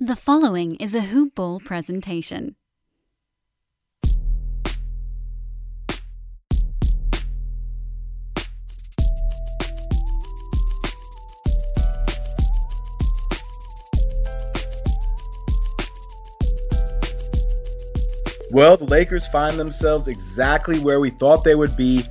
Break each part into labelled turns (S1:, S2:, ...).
S1: The following is a Hoop Ball presentation.
S2: Well, the Lakers find themselves exactly where we thought they would be,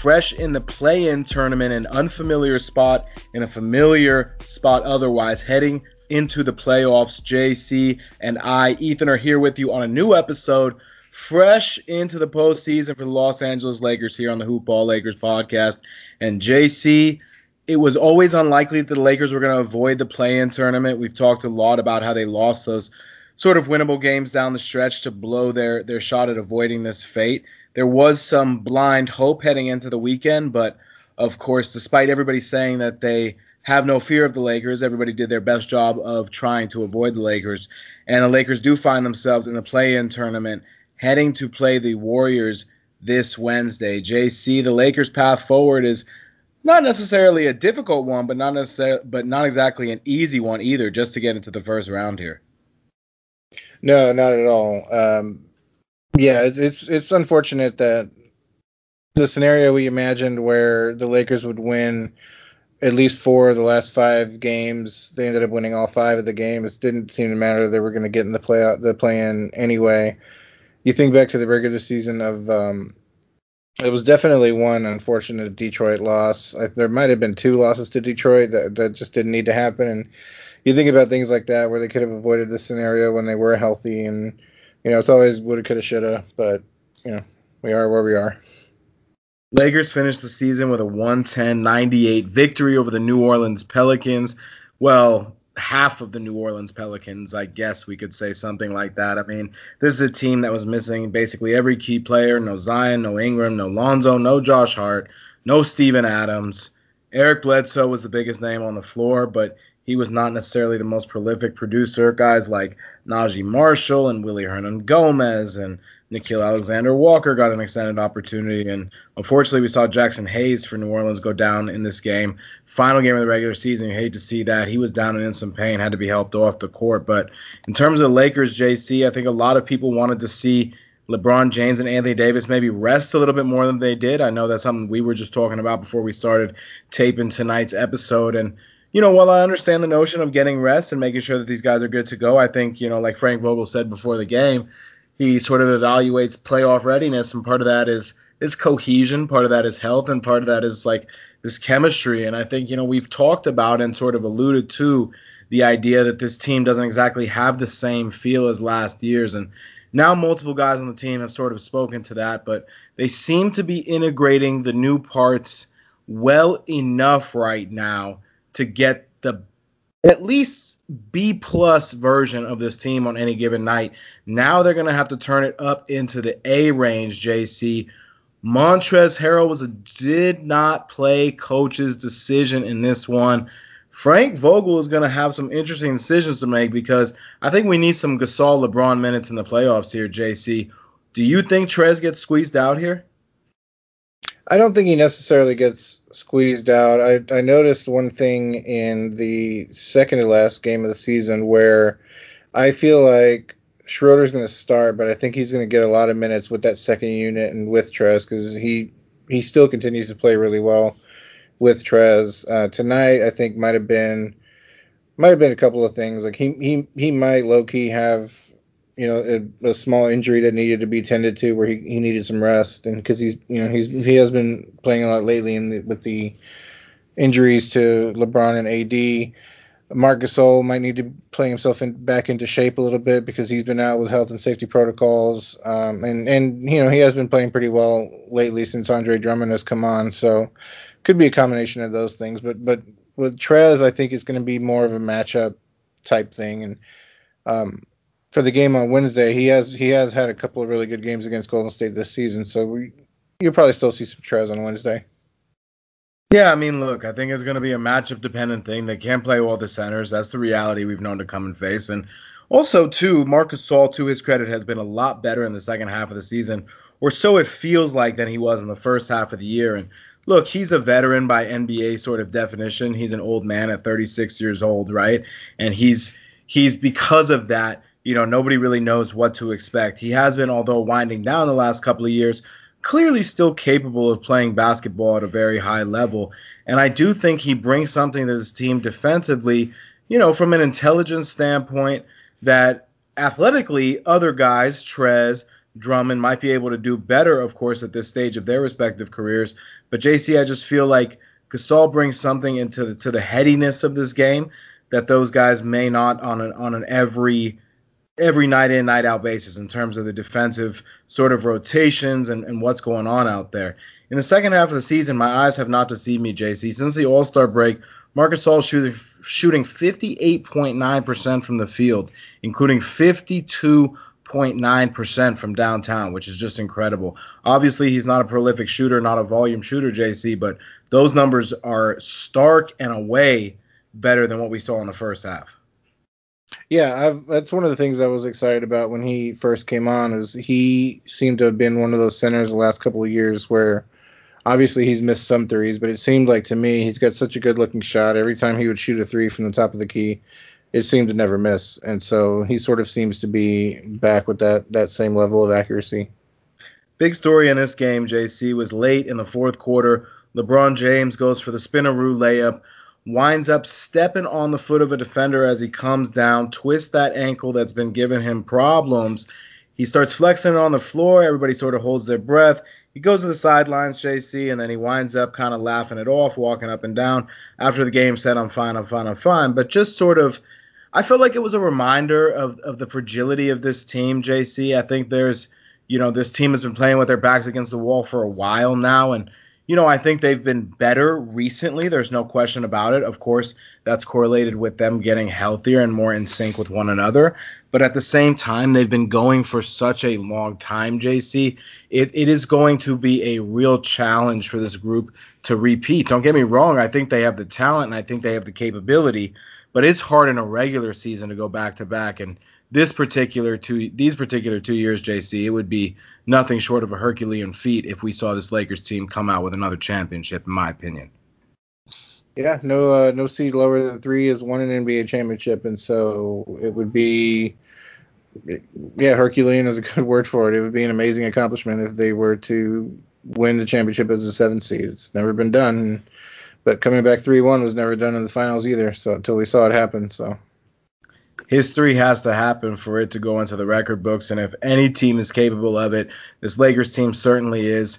S2: fresh in the play in tournament, an unfamiliar spot, in a familiar spot otherwise, heading into the playoffs. JC and I, Ethan, are here with you on a new episode, fresh into the postseason for the Los Angeles Lakers here on the Hoop Ball Lakers podcast. And JC, it was always unlikely that the Lakers were going to avoid the play in tournament. We've talked a lot about how they lost those sort of winnable games down the stretch to blow their their shot at avoiding this fate. There was some blind hope heading into the weekend, but of course, despite everybody saying that they have no fear of the Lakers, everybody did their best job of trying to avoid the Lakers. And the Lakers do find themselves in the play-in tournament heading to play the Warriors this Wednesday. JC, the Lakers' path forward is not necessarily a difficult one, but not necessarily, but not exactly an easy one either, just to get into the first round here.
S3: No, not at all. Um, yeah, it's, it's it's unfortunate that the scenario we imagined where the Lakers would win at least four of the last five games, they ended up winning all five of the games. It didn't seem to matter they were going to get in the play the play in anyway. You think back to the regular season of um, it was definitely one unfortunate Detroit loss. I, there might have been two losses to Detroit that, that just didn't need to happen. And you think about things like that where they could have avoided this scenario when they were healthy, and you know it's always woulda, coulda, shoulda. But you know we are where we are.
S2: Lakers finished the season with a 110-98 victory over the New Orleans Pelicans. Well, half of the New Orleans Pelicans, I guess we could say something like that. I mean, this is a team that was missing basically every key player. No Zion, no Ingram, no Lonzo, no Josh Hart, no Steven Adams. Eric Bledsoe was the biggest name on the floor, but he was not necessarily the most prolific producer. Guys like Naji Marshall and Willy Hernangomez and Nickeil Alexander Walker got an extended opportunity. And unfortunately, we saw Jaxson Hayes for New Orleans go down in this game. Final game of the regular season. You hate to see that. He was down and in some pain, had to be helped off the court. But in terms of Lakers, JC, I think a lot of people wanted to see LeBron James and Anthony Davis maybe rest a little bit more than they did. I know that's something we were just talking about before we started taping tonight's episode. And you know, while I understand the notion of getting rest and making sure that these guys are good to go, I think, you know, like Frank Vogel said before the game, he sort of evaluates playoff readiness, and part of that is is cohesion, part of that is health, and part of that is like this chemistry. And I think, you know, we've talked about and sort of alluded to the idea that this team doesn't exactly have the same feel as last year's. And now multiple guys on the team have sort of spoken to that, but they seem to be integrating the new parts well enough right now to get the at least B plus version of this team on any given night. Now they're gonna have to turn it up into the A range, JC. Montrezl Harrell was a did not play coach's decision in this one. Frank Vogel is going to have some interesting decisions to make because I think we need some Gasol LeBron minutes in the playoffs here, JC. Do you think Trez gets squeezed out here?
S3: I don't think he necessarily gets squeezed out. I, I noticed one thing in the second to last game of the season where I feel like Schroeder's going to start, but I think he's going to get a lot of minutes with that second unit and with Trez because he he still continues to play really well with Trez. Uh, tonight, I think might have been might have been a couple of things. Like he he he might low key have you know a, a, small injury that needed to be tended to where he, he needed some rest and because he's you know he's he has been playing a lot lately in the, with the injuries to LeBron and AD. Marc Gasol might need to play himself in, back into shape a little bit because he's been out with health and safety protocols. Um, and and you know he has been playing pretty well lately since Andre Drummond has come on. So could be a combination of those things. But but with Trez, I think it's going to be more of a matchup type thing. And um, for the game on Wednesday, he has he has had a couple of really good games against Golden State this season, so we, you'll probably still see some Trez on Wednesday.
S2: Yeah, I mean, look, I think it's going to be a matchup dependent thing. They can't play all the centers. That's the reality we've known to come and face. And also, too, Marcus Gasol, to his credit, has been a lot better in the second half of the season, or so it feels like than he was in the first half of the year. And look, he's a veteran by NBA sort of definition. He's an old man at 36 years old, right? And he's he's because of that, you know, nobody really knows what to expect. He has been, although winding down the last couple of years, clearly still capable of playing basketball at a very high level. And I do think he brings something to his team defensively, you know, from an intelligence standpoint that athletically other guys, Trez, Drummond, might be able to do better, of course, at this stage of their respective careers. But JC, I just feel like Gasol brings something into the, to the headiness of this game that those guys may not on an on an every every night in night out basis in terms of the defensive sort of rotations and, and what's going on out there. In the second half of the season, my eyes have not deceived me, JC. Since the All Star break, Marcus Gasol shooting shooting 58.9% from the field, including 52.9% from downtown, which is just incredible. Obviously, he's not a prolific shooter, not a volume shooter, JC, but those numbers are stark and away better than what we saw in the first half.
S3: Yeah, I've, that's one of the things I was excited about when he first came on. Is he seemed to have been one of those centers the last couple of years where obviously he's missed some threes, but it seemed like to me he's got such a good looking shot. Every time he would shoot a three from the top of the key, it seemed to never miss. And so he sort of seems to be back with that that same level of accuracy.
S2: Big story in this game, JC, was late in the fourth quarter. LeBron James goes for the spinaroo layup winds up stepping on the foot of a defender as he comes down, twists that ankle that's been giving him problems. He starts flexing it on the floor. Everybody sort of holds their breath. He goes to the sidelines, JC, and then he winds up kind of laughing it off, walking up and down. After the game said, I'm fine, I'm fine, I'm fine. But just sort of, I felt like it was a reminder of, of the fragility of this team, JC. I think there's, you know, this team has been playing with their backs against the wall for a while now. And you know, I think they've been better recently. There's no question about it. Of course, that's correlated with them getting healthier and more in sync with one another. But at the same time, they've been going for such a long time, JC. It, it is going to be a real challenge for this group to repeat. Don't get me wrong. I think they have the talent and I think they have the capability. But it's hard in a regular season to go back to back. And this particular two these particular two years, JC, it would be nothing short of a Herculean feat if we saw this Lakers team come out with another championship, in my opinion.
S3: Yeah, no uh, no seed lower than three is won an NBA championship, and so it would be yeah, Herculean is a good word for it. It would be an amazing accomplishment if they were to win the championship as a seven seed. It's never been done, but coming back three one was never done in the finals either. So until we saw it happen, so
S2: history has to happen for it to go into the record books. And if any team is capable of it, this Lakers team certainly is.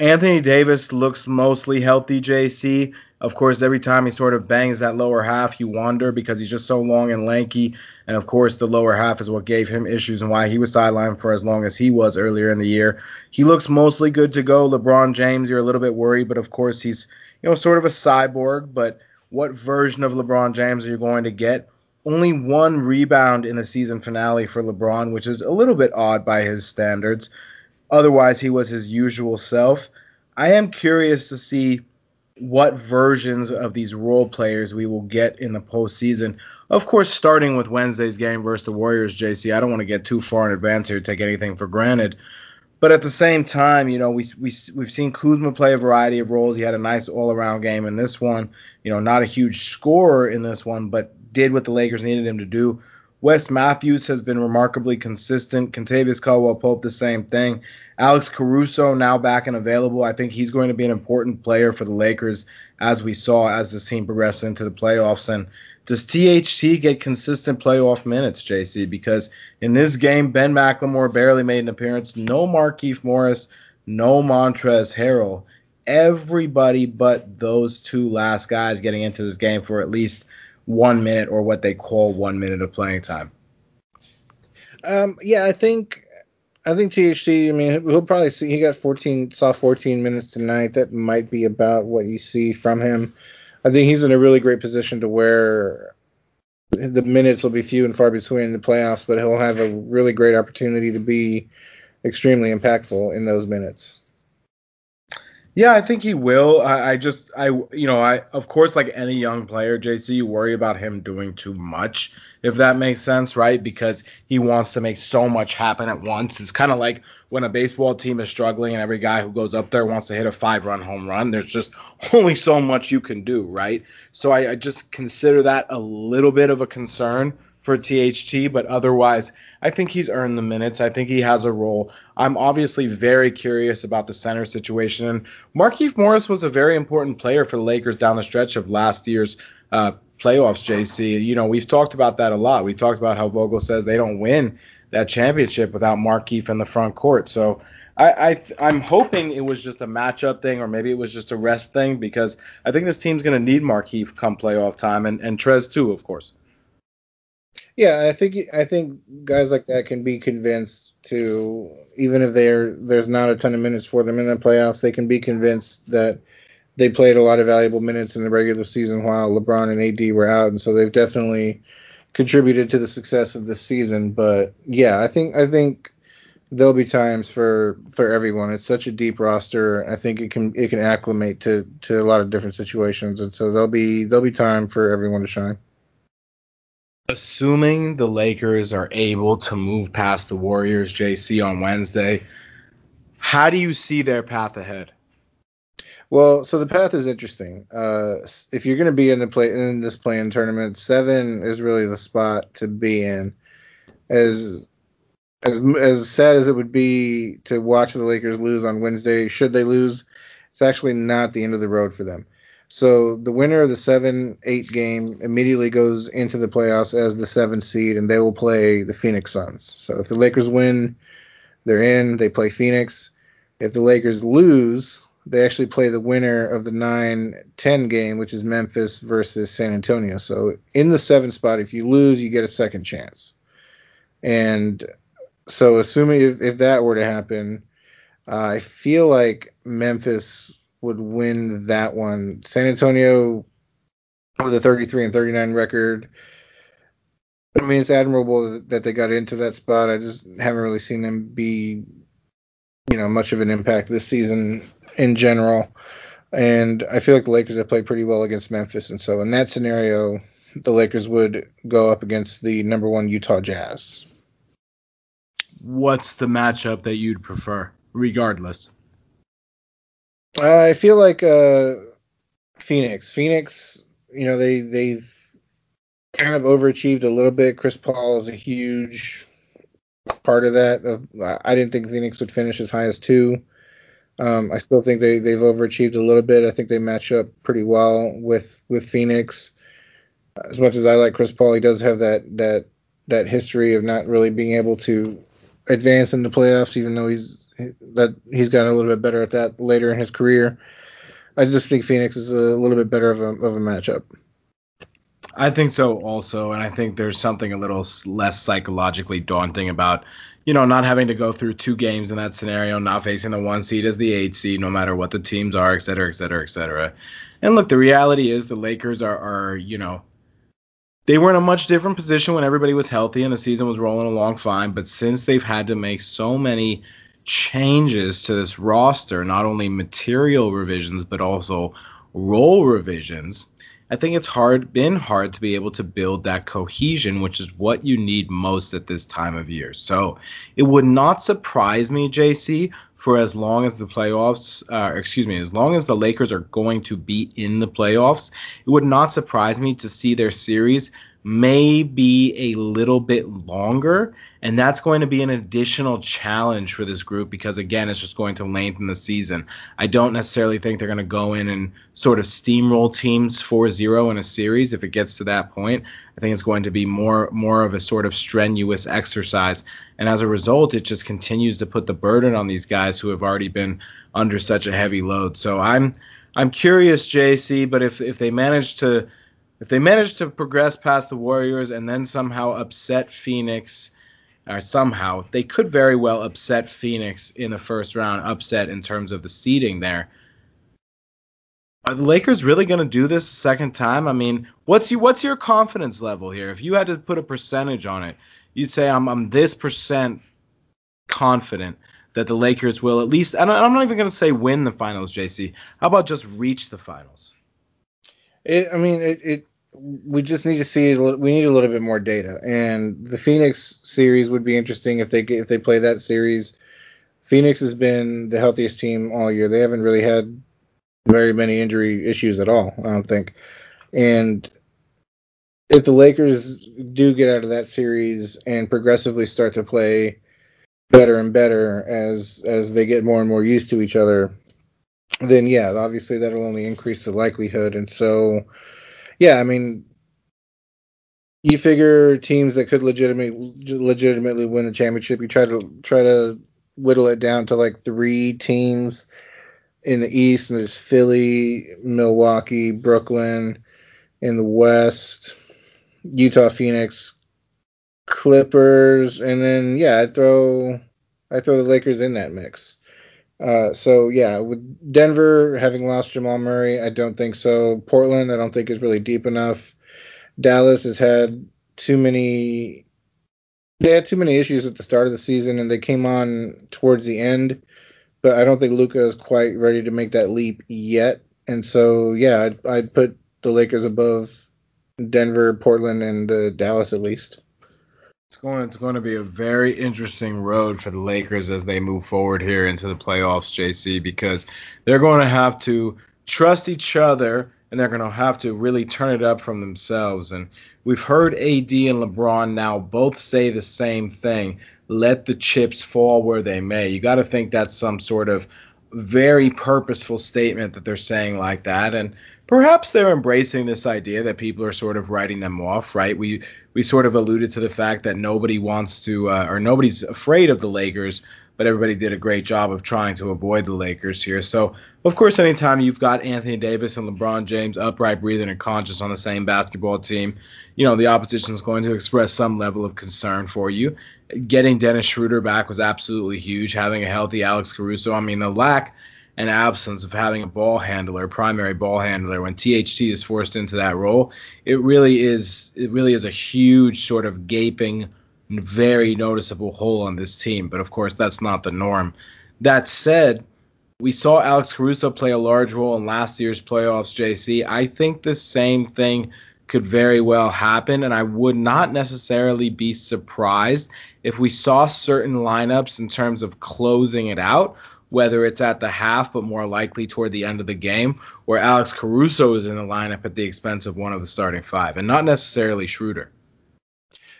S2: Anthony Davis looks mostly healthy, JC. Of course, every time he sort of bangs that lower half, you wonder because he's just so long and lanky. And of course, the lower half is what gave him issues and why he was sidelined for as long as he was earlier in the year. He looks mostly good to go. LeBron James, you're a little bit worried, but of course, he's you know sort of a cyborg. But what version of LeBron James are you going to get? Only one rebound in the season finale for LeBron, which is a little bit odd by his standards. Otherwise, he was his usual self. I am curious to see what versions of these role players we will get in the postseason. Of course, starting with Wednesday's game versus the Warriors, JC. I don't want to get too far in advance here, take anything for granted. But at the same time, you know, we, we, we've seen Kuzma play a variety of roles. He had a nice all around game in this one. You know, not a huge scorer in this one, but did what the Lakers needed him to do. Wes Matthews has been remarkably consistent. Kentavious Caldwell Pope, the same thing. Alex Caruso now back and available. I think he's going to be an important player for the Lakers, as we saw as this team progressed into the playoffs. And does THT get consistent playoff minutes, JC? Because in this game, Ben McLemore barely made an appearance. No Markieff Morris, no Montrezl Harrell. Everybody but those two last guys getting into this game for at least one minute or what they call one minute of playing time.
S3: Um, yeah, I think I think THT. I mean, he'll probably see. He got 14, saw 14 minutes tonight. That might be about what you see from him. I think he's in a really great position to where the minutes will be few and far between in the playoffs, but he'll have a really great opportunity to be extremely impactful in those minutes.
S2: Yeah, I think he will. I, I, just, I, you know, I, of course, like any young player, JC, you worry about him doing too much, if that makes sense, right? Because he wants to make so much happen at once. It's kind of like when a baseball team is struggling and every guy who goes up there wants to hit a five run home run. There's just only so much you can do, right? So I, I just consider that a little bit of a concern for THT, but otherwise, I think he's earned the minutes. I think he has a role. I'm obviously very curious about the center situation. And Markieff Morris was a very important player for the Lakers down the stretch of last year's uh, playoffs, JC. You know, we've talked about that a lot. We talked about how Vogel says they don't win that championship without Markieff in the front court. So I, I am hoping it was just a matchup thing, or maybe it was just a rest thing, because I think this team's going to need Markieff come playoff time, and and Trez too, of course.
S3: Yeah, I think I think guys like that can be convinced to even if they're there's not a ton of minutes for them in the playoffs, they can be convinced that they played a lot of valuable minutes in the regular season while LeBron and AD were out, and so they've definitely contributed to the success of this season. But yeah, I think I think there'll be times for for everyone. It's such a deep roster. I think it can it can acclimate to to a lot of different situations, and so there'll be there'll be time for everyone to shine.
S2: Assuming the Lakers are able to move past the Warriors, JC on Wednesday, how do you see their path ahead?
S3: Well, so the path is interesting. Uh, if you're going to be in the play in this playing tournament, seven is really the spot to be in. As as as sad as it would be to watch the Lakers lose on Wednesday, should they lose, it's actually not the end of the road for them. So the winner of the seven eight game immediately goes into the playoffs as the seventh seed, and they will play the Phoenix Suns. So if the Lakers win, they're in. They play Phoenix. If the Lakers lose, they actually play the winner of the 9-10 game, which is Memphis versus San Antonio. So in the seven spot, if you lose, you get a second chance. And so assuming if, if that were to happen, uh, I feel like Memphis would win that one. San Antonio with a 33 and 39 record. I mean, it's admirable that they got into that spot. I just haven't really seen them be, you know, much of an impact this season in general. And I feel like the Lakers have played pretty well against Memphis, and so in that scenario, the Lakers would go up against the number one Utah Jazz
S2: what's the matchup that you'd prefer, regardless?
S3: I feel like uh, Phoenix. Phoenix, you know, they they've kind of overachieved a little bit. Chris Paul is a huge part of that. I didn't think Phoenix would finish as high as two. Um, I still think they they've overachieved a little bit. I think they match up pretty well with with Phoenix. As much as I like Chris Paul, he does have that that that history of not really being able to advance in the playoffs, even though he's that he's gotten a little bit better at that later in his career. I just think Phoenix is a little bit better of a of a matchup.
S2: I think so also, and I think there's something a little less psychologically daunting about, you know, not having to go through two games in that scenario, not facing the one seed as the eight seed, no matter what the teams are, et cetera, et cetera, et cetera. And look, the reality is the Lakers are, are you know, they were in a much different position when everybody was healthy and the season was rolling along fine. But since they've had to make so many changes to this roster, not only material revisions but also role revisions, I think it's hard been hard to be able to build that cohesion, which is what you need most at this time of year. So it would not surprise me, JC, for as long as the playoffs, uh, excuse me, as long as the Lakers are going to be in the playoffs, it would not surprise me to see their series may be a little bit longer. And that's going to be an additional challenge for this group because, again, it's just going to lengthen the season. I don't necessarily think they're going to go in and sort of steamroll teams 4 0 in a series if it gets to that point. I think it's going to be more, more of a sort of strenuous exercise. And as a result, it just continues to put the burden on these guys who have already been under such a heavy load. So I'm. I'm curious, JC, but if if they manage to if they manage to progress past the Warriors and then somehow upset Phoenix, or somehow they could very well upset Phoenix in the first round, upset in terms of the seeding there. Are the Lakers really going to do this a second time? I mean, what's you what's your confidence level here? If you had to put a percentage on it, you'd say I'm I'm this percent confident that the Lakers will at least. I'm not even going to say win the finals, JC. How about just reach the finals?
S3: It, I mean, it, it. We just need to see. We need a little bit more data, and the Phoenix series would be interesting if they if they play that series. Phoenix has been the healthiest team all year. They haven't really had very many injury issues at all. I don't think, and if the Lakers do get out of that series and progressively start to play better and better as as they get more and more used to each other, then yeah, obviously that'll only increase the likelihood. And so, yeah, I mean, you figure teams that could legitimately legitimately win the championship, you try to try to whittle it down to like three teams in the East. And there's Philly, Milwaukee, Brooklyn. In the West, Utah, Phoenix, Clippers, and then yeah, I throw I throw the Lakers in that mix. Uh, so yeah, with Denver having lost Jamal Murray, I don't think so. Portland, I don't think is really deep enough. Dallas has had too many. They had too many issues at the start of the season, and they came on towards the end. But I don't think Luka is quite ready to make that leap yet. And so yeah, I'd, I'd put the Lakers above Denver, Portland, and uh, Dallas at least.
S2: It's going. It's going to be a very interesting road for the Lakers as they move forward here into the playoffs, JC, because they're going to have to trust each other and they're going to have to really turn it up from themselves. And we've heard AD and LeBron now both say the same thing: "Let the chips fall where they may." You got to think that's some sort of very purposeful statement that they're saying like that. And perhaps they're embracing this idea that people are sort of writing them off right? We we sort of alluded to the fact that nobody wants to uh, or nobody's afraid of the Lakers but everybody did a great job of trying to avoid the Lakers here so of course anytime you've got Anthony Davis and LeBron James upright breathing and conscious on the same basketball team you know the opposition is going to express some level of concern for you getting Dennis Schroeder back was absolutely huge. Having a healthy Alex Caruso, I mean, the lack and absence of having a ball handler, primary ball handler, when THT is forced into that role, it really is it really is a huge sort of gaping, very noticeable hole on this team. But of course, that's not the norm. That said, we saw Alex Caruso play a large role in last year's playoffs, JC. I think the same thing could very well happen, and I would not necessarily be surprised if we saw certain lineups in terms of closing it out, whether it's at the half, but more likely toward the end of the game, where Alex Caruso is in the lineup at the expense of one of the starting five, and not necessarily Schroeder.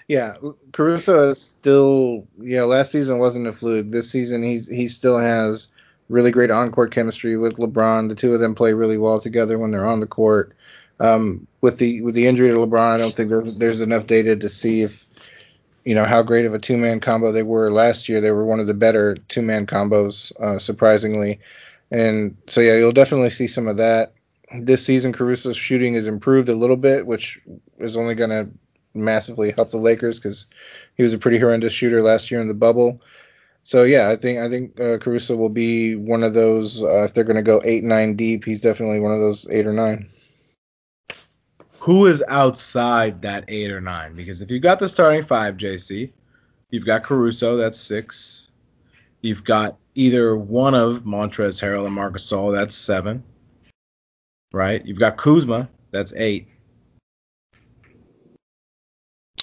S3: Yeah, Caruso is still, you know, last season wasn't a fluke. This season, he's he still has really great on-court chemistry with LeBron. The two of them play really well together when they're on the court. Um, with the with the injury to LeBron, I don't think there's, there's enough data to see if you know how great of a two man combo they were last year. They were one of the better two man combos, uh, surprisingly. And so yeah, you'll definitely see some of that. This season, Caruso's shooting has improved a little bit, which is only going to massively help the Lakers because he was a pretty horrendous shooter last year in the bubble. So yeah, I think I think uh, Caruso will be one of those. Uh, if they're going to go eight nine deep, he's definitely one of those eight or nine
S2: who is outside that eight or nine? Because if you've got the starting five, JC, you've got Caruso, that's six. You've got either one of Montrezl Harrell and Marc Gasol, that's seven. Right? You've got Kuzma, that's eight.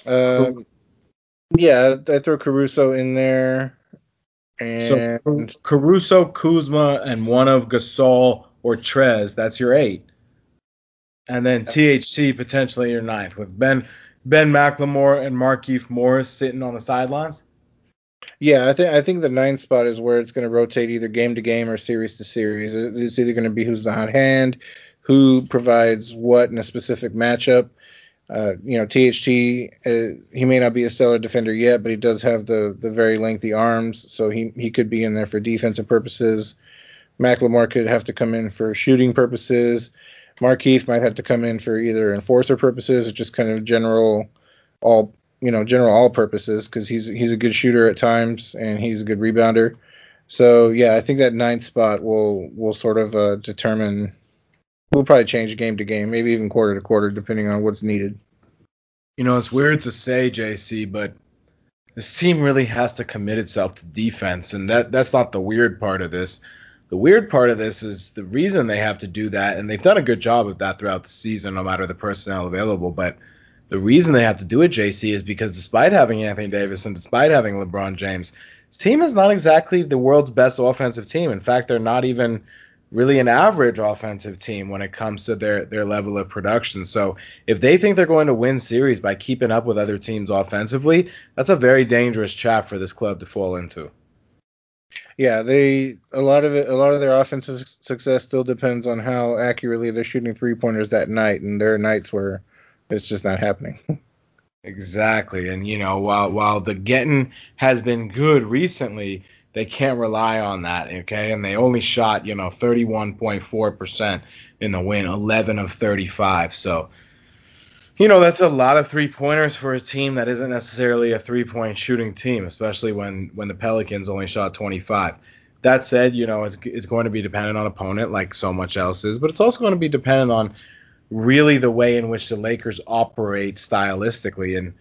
S3: Um, yeah, I throw Caruso in there. And
S2: so Caruso, Kuzma, and one of Gasol or Trez, that's your eight and then THT potentially your ninth with Ben Ben McLemore and Markieff Morris sitting on the sidelines.
S3: Yeah, I think I think the ninth spot is where it's going to rotate either game to game or series to series. It's either going to be who's the hot hand, who provides what in a specific matchup. Uh, you know, THT uh, he may not be a stellar defender yet, but he does have the the very lengthy arms, so he he could be in there for defensive purposes. McLemore could have to come in for shooting purposes. Markieff might have to come in for either enforcer purposes or just kind of general all you know general all purposes because he's he's a good shooter at times and he's a good rebounder. So yeah, I think that ninth spot will will sort of uh, determine. We'll probably change game to game, maybe even quarter to quarter, depending on what's needed.
S2: You know, it's weird to say, JC, but this team really has to commit itself to defense, and that that's not the weird part of this. The weird part of this is the reason they have to do that, and they've done a good job of that throughout the season, no matter the personnel available. But the reason they have to do it, JC, is because despite having Anthony Davis and despite having LeBron James, this team is not exactly the world's best offensive team. In fact, they're not even really an average offensive team when it comes to their their level of production. So if they think they're going to win series by keeping up with other teams offensively, that's a very dangerous trap for this club to fall into.
S3: Yeah, they a lot of it, a lot of their offensive success still depends on how accurately they're shooting three pointers that night, and there are nights where it's just not happening.
S2: exactly, and you know while while the getting has been good recently, they can't rely on that, okay? And they only shot, you know, 31.4% in the win, 11 of 35. So, you know, that's a lot of three pointers for a team that isn't necessarily a three point shooting team, especially when when the Pelicans only shot 25. That said, you know, it's, it's going to be dependent on opponent like so much else is, but it's also going to be dependent on really the way in which the Lakers operate stylistically. And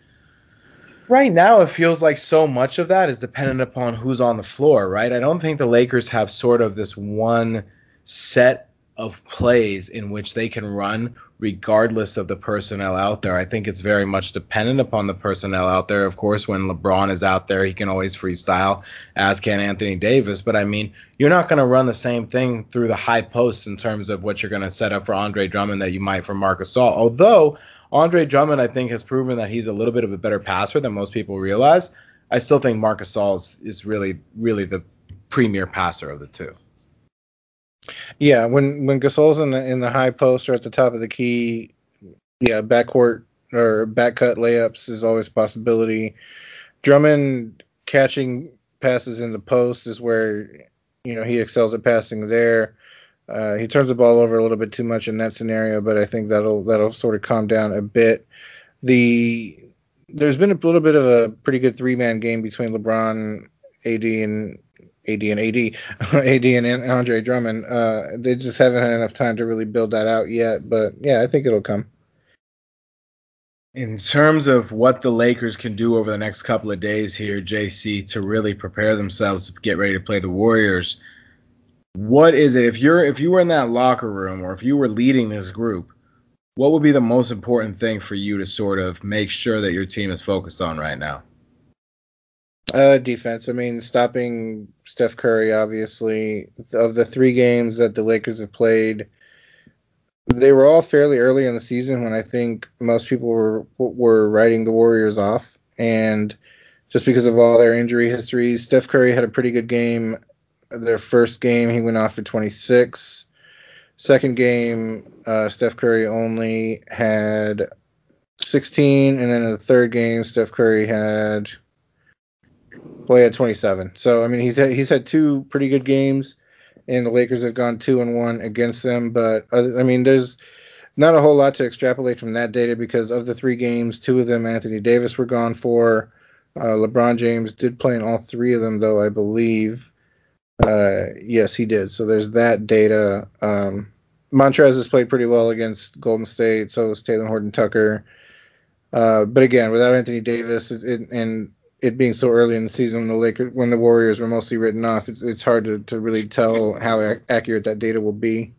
S2: right now it feels like so much of that is dependent upon who's on the floor, right? I don't think the Lakers have sort of this one set of plays in which they can run regardless of the personnel out there. I think it's very much dependent upon the personnel out there. Of course, when LeBron is out there, he can always freestyle, as can Anthony Davis. But I mean, you're not going to run the same thing through the high posts in terms of what you're going to set up for Andre Drummond that you might for Marc Gasol. Although Andre Drummond, I think, has proven that he's a little bit of a better passer than most people realize. I still think Marcus Gasol is, is really, really the premier passer of the two.
S3: Yeah, when when Gasol's in the in the high post or at the top of the key, yeah, backcourt or back cut layups is always a possibility. Drummond catching passes in the post is where you know he excels at passing there. Uh, he turns the ball over a little bit too much in that scenario, but I think that'll that'll sort of calm down a bit. The there's been a little bit of a pretty good three man game between LeBron, AD, and AD and AD, AD and Andre Drummond. Uh, they just haven't had enough time to really build that out yet, but yeah, I think it'll come.
S2: In terms of what the Lakers can do over the next couple of days here, JC, to really prepare themselves to get ready to play the Warriors what is it if you're if you were in that locker room or if you were leading this group what would be the most important thing for you to sort of make sure that your team is focused on right now?
S3: Uh defense. I mean stopping steph curry obviously of the three games that the lakers have played they were all fairly early in the season when i think most people were were writing the warriors off. And just because of all their injury histories steph curry had a pretty good game their first game, he went off for 26. Second game, uh, Steph Curry only had 16, and then in the third game, Steph Curry had well, he had 27. So I mean, he's had, he's had two pretty good games, and the Lakers have gone two and one against them. But I mean, there's not a whole lot to extrapolate from that data because of the three games, two of them Anthony Davis were gone for. Uh, LeBron James did play in all three of them, though I believe. Uh, yes, he did. So there's that data. Um, Montrez has played pretty well against Golden State. So is Talen Horton Tucker. Uh, but again, without Anthony Davis it, it, and it being so early in the season when the Lakers, when the Warriors were mostly written off, it's, it's hard to, to really tell how ac- accurate that data will be.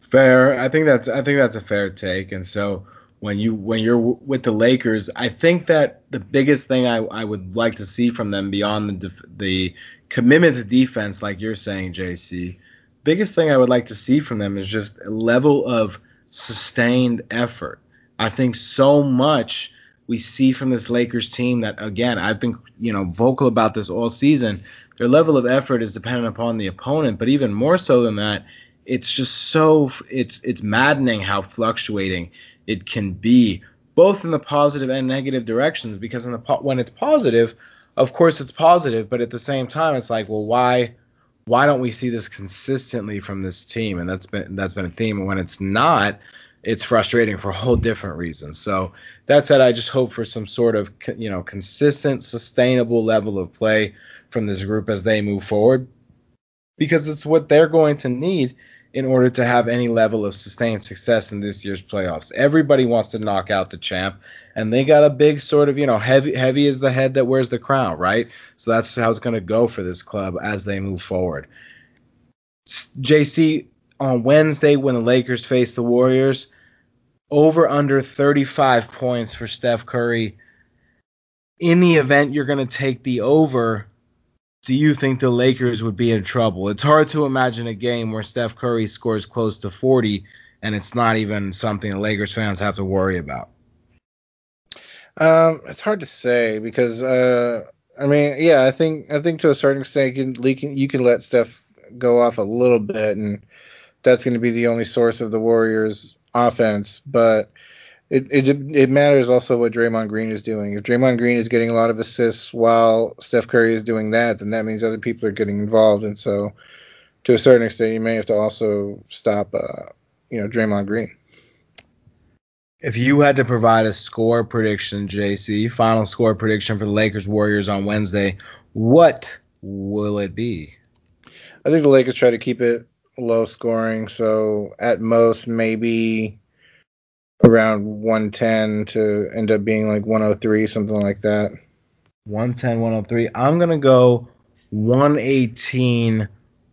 S2: Fair. I think that's I think that's a fair take. And so when you when you're with the Lakers, I think that the biggest thing I, I would like to see from them beyond the def, the commitment to defense, like you're saying, JC, biggest thing I would like to see from them is just a level of sustained effort. I think so much we see from this Lakers team that again I've been you know vocal about this all season. Their level of effort is dependent upon the opponent, but even more so than that, it's just so it's it's maddening how fluctuating it can be both in the positive and negative directions because in the when it's positive of course it's positive but at the same time it's like well why why don't we see this consistently from this team? And that's been that's been a theme. And when it's not it's frustrating for a whole different reason. So that said i just hope for some sort of you know consistent sustainable level of play from this group as they move forward because it's what they're going to need in order to have any level of sustained success in this year's playoffs. Everybody wants to knock out the champ, and they got a big sort of, you know, heavy heavy is the head that wears the crown, right? So that's how it's going to go for this club as they move forward. JC on Wednesday when the Lakers face the Warriors, over under 35 points for Steph Curry. In the event you're going to take the over, do you think the Lakers would be in trouble? It's hard to imagine a game where Steph Curry scores close to 40 and it's not even something the Lakers fans have to worry about.
S3: Um, it's hard to say because uh, I mean, yeah, I think I think to a certain extent you can you can let Steph go off a little bit, and that's going to be the only source of the Warriors' offense. But it, it it matters also what Draymond Green is doing. If Draymond Green is getting a lot of assists while Steph Curry is doing that, then that means other people are getting involved, and so to a certain extent, you may have to also stop, uh, you know, Draymond Green.
S2: If you had to provide a score prediction, JC, final score prediction for the Lakers Warriors on Wednesday, what will it be?
S3: I think the Lakers try to keep it low scoring, so at most maybe around 110 to end up being like 103, something like that.
S2: 110, 103. I'm going to go 118,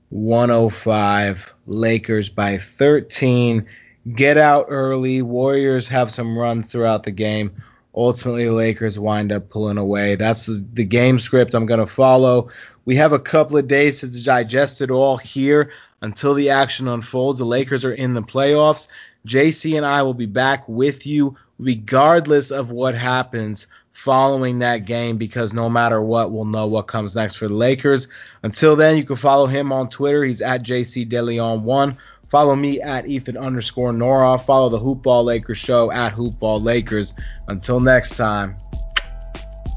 S2: 105. Lakers by 13 get out early. Warriors have some runs throughout the game. Ultimately, the Lakers wind up pulling away. That's the game script I'm going to follow. We have a couple of days to digest it all here until the action unfolds. The Lakers are in the playoffs. JC and I will be back with you regardless of what happens following that game because no matter what, we'll know what comes next for the Lakers. Until then, you can follow him on Twitter. He's at JC DeLeon1. Follow me at Ethan underscore Nora. Follow the Hoopball Lakers show at Hoopball Lakers. Until next time,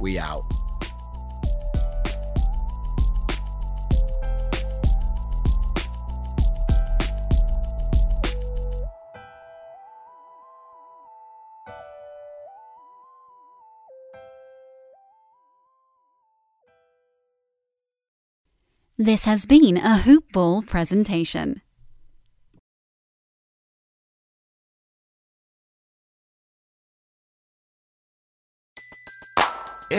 S2: we out.
S1: This has been a Hoopball presentation.